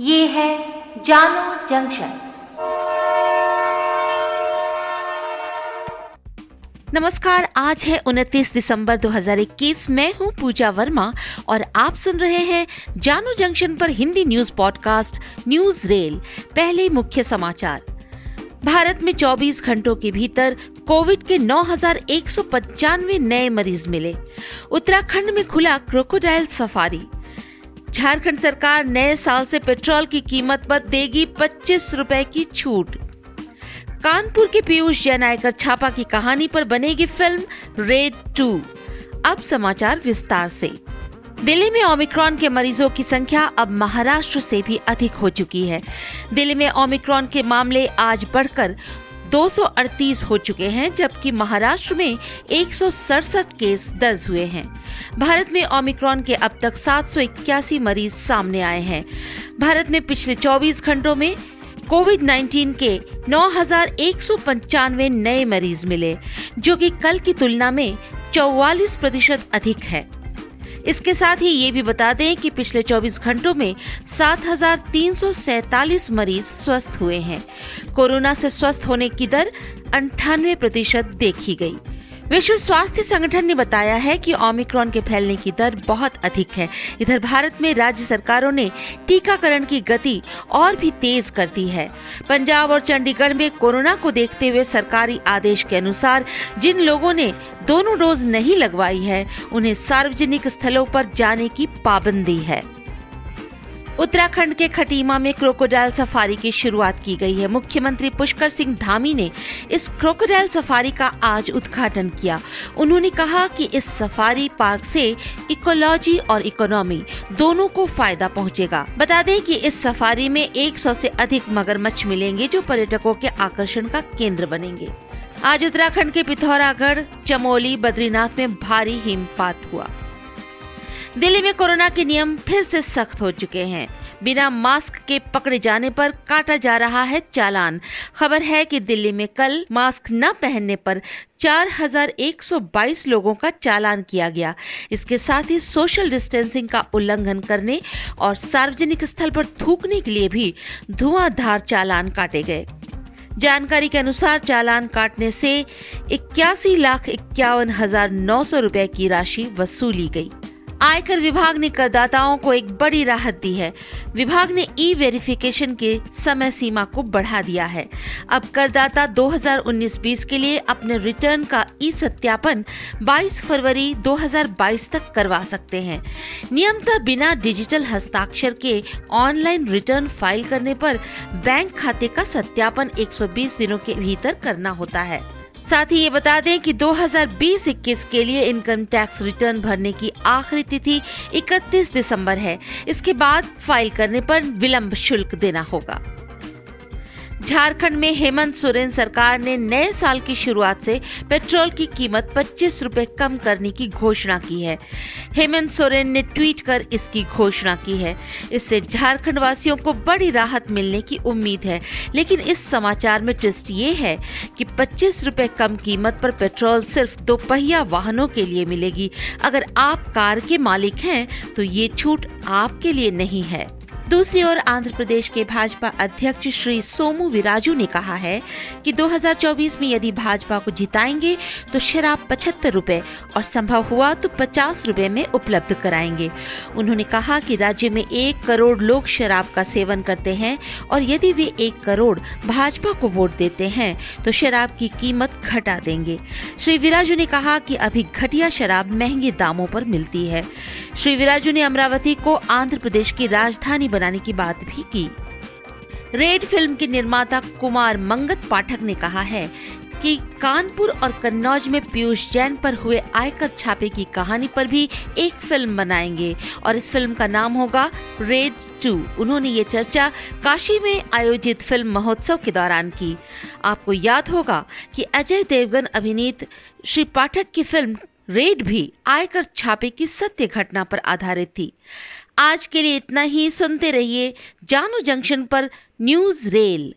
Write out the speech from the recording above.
ये है जानो जंक्शन। नमस्कार, आज है 29 दिसंबर 2021 मैं हूँ पूजा वर्मा और आप सुन रहे हैं जानो जंक्शन पर Hindi news podcast, news rail. पहले मुख्य समाचार। भारत में 24 घंटों के भीतर कोविड के नौ नए मरीज़ मिले। उत्तराखंड में खुला क्रोकोडाइल सफारी। झारखंड सरकार नए साल से पेट्रोल की कीमत पर देगी पच्चीस रुपए की छूट। कानपुर के पीयूष जैन आयकर छापा की कहानी पर बनेगी फ़िल्म रेड टू। अब समाचार विस्तार से। दिल्ली में ओमिक्रॉन के मरीजों की संख्या अब महाराष्ट्र से भी अधिक हो चुकी है। दिल्ली में ओमिक्रॉन के मामले आज बढ़कर 238 हो चुके हैं, जबकि महाराष्ट्र में एक सौ सड़सठ केस दर्ज हुए हैं। भारत में ओमिक्रॉन के अब तक सात सौ इक्यासी मरीज़ सामने आए हैं। भारत में पिछले 24 घंटों में कोविड 19 के नौ हज़ार एक सौ पंचानवे नए मरीज़ मिले, जो कि कल की तुलना में 44 प्रतिशत अधिक है। इसके साथ ही ये भी बता दें कि पिछले 24 घंटों में सात मरीज़ स्वस्थ हुए हैं। कोरोना से स्वस्थ होने की दर अंठानवे प्रतिशत देखी गई। विश्व स्वास्थ्य संगठन ने बताया है कि ओमिक्रॉन के फैलने की दर बहुत अधिक है। इधर भारत में राज्य सरकारों ने टीकाकरण की गति और भी तेज कर दी है। पंजाब और चंडीगढ़ में कोरोना को देखते हुए सरकारी आदेश के अनुसार जिन लोगों ने दोनों डोज नहीं लगवाई है, उन्हें सार्वजनिक स्थलों पर जाने की पाबंदी है। उत्तराखंड के खटीमा में क्रोकोडाइल सफारी की शुरुआत की गई है। मुख्यमंत्री पुष्कर सिंह धामी ने इस क्रोकोडाइल सफारी का आज उद्घाटन किया। उन्होंने कहा कि इस सफारी पार्क से इकोलॉजी और इकोनॉमी दोनों को फ़ायदा पहुंचेगा। बता दें कि इस सफारी में 100 से अधिक मगरमच्छ मिलेंगे जो पर्यटकों के आकर्षण का केंद्र बनेंगे। आज उत्तराखंड के पिथौरागढ़, चमोली, बद्रीनाथ में भारी हिमपात हुआ। दिल्ली में कोरोना के नियम फिर से सख्त हो चुके हैं। बिना मास्क के पकड़े जाने पर काटा जा रहा है चालान। खबर है कि दिल्ली में कल मास्क न पहनने पर 4,122 लोगों का चालान किया गया। इसके साथ ही सोशल डिस्टेंसिंग का उल्लंघन करने और सार्वजनिक स्थल पर थूकने के लिए भी धुआंधार चालान काटे गए। जानकारी के अनुसार चालान काटने से इक्यासी लाख इक्यावन हज़ार नौ सौ रूपए की राशि वसूली गई। आयकर विभाग ने करदाताओं को एक बड़ी राहत दी है। विभाग ने ई वेरिफिकेशन के समय सीमा को बढ़ा दिया है। अब करदाता 2019-20 के लिए अपने रिटर्न का ई सत्यापन 22 फरवरी 2022 तक करवा सकते हैं। नियमतः बिना डिजिटल हस्ताक्षर के ऑनलाइन रिटर्न फ़ाइल करने पर बैंक खाते का सत्यापन 120 दिनों के भीतर करना होता है। साथ ही ये बता दें कि 2020-21 के लिए इनकम टैक्स रिटर्न भरने की आखिरी तिथि 31 दिसंबर है। इसके बाद फ़ाइल करने पर विलंब शुल्क देना होगा। झारखंड में हेमंत सोरेन सरकार ने नए साल की शुरुआत से पेट्रोल की कीमत पच्चीस रूपए कम करने की घोषणा की है। हेमंत सोरेन ने ट्वीट कर इसकी घोषणा की है। इससे झारखंड वासियों को बड़ी राहत मिलने की उम्मीद है। लेकिन इस समाचार में ट्विस्ट ये है कि पच्चीस रूपए कम कीमत पर पेट्रोल सिर्फ़ दोपहिया वाहनों के लिए मिलेगी। अगर आप कार के मालिक हैं तो ये छूट आपके लिए नहीं है। दूसरी ओर आंध्र प्रदेश के भाजपा अध्यक्ष श्री सोमू विराजू ने कहा है कि 2024 में यदि भाजपा को जिताएँगे तो शराब पचहत्तर रूपए और संभव हुआ तो पचास रूपए में उपलब्ध कराएँगे। उन्होंने कहा कि राज्य में एक करोड़ लोग शराब का सेवन करते हैं और यदि वे एक करोड़ भाजपा को वोट देते हैं तो शराब की कीमत घटा देंगे। श्री विराजू ने कहा कि अभी घटिया शराब महँगे दामों पर मिलती है। श्री विराजू ने अमरावती को आंध्र प्रदेश की राजधानी बनाने की बात भी की। रेड फ़िल्म के निर्माता कुमार मंगत पाठक ने कहा है कि कानपुर और कन्नौज में पीयूष जैन पर हुए आयकर छापे की कहानी पर भी एक फ़िल्म बनाएँगे और इस फ़िल्म का नाम होगा रेड टू। उन्होंने ये चर्चा काशी में आयोजित फ़िल्म महोत्सव के दौरान की। आपको याद होगा कि अजय देवगन अभिनीत श्री पाठक की फ़िल्म रेड भी आयकर छापे की सत्य घटना पर आधारित थी। आज के लिए इतना ही। सुनते रहिए जानू जंक्शन पर न्यूज़ रेल।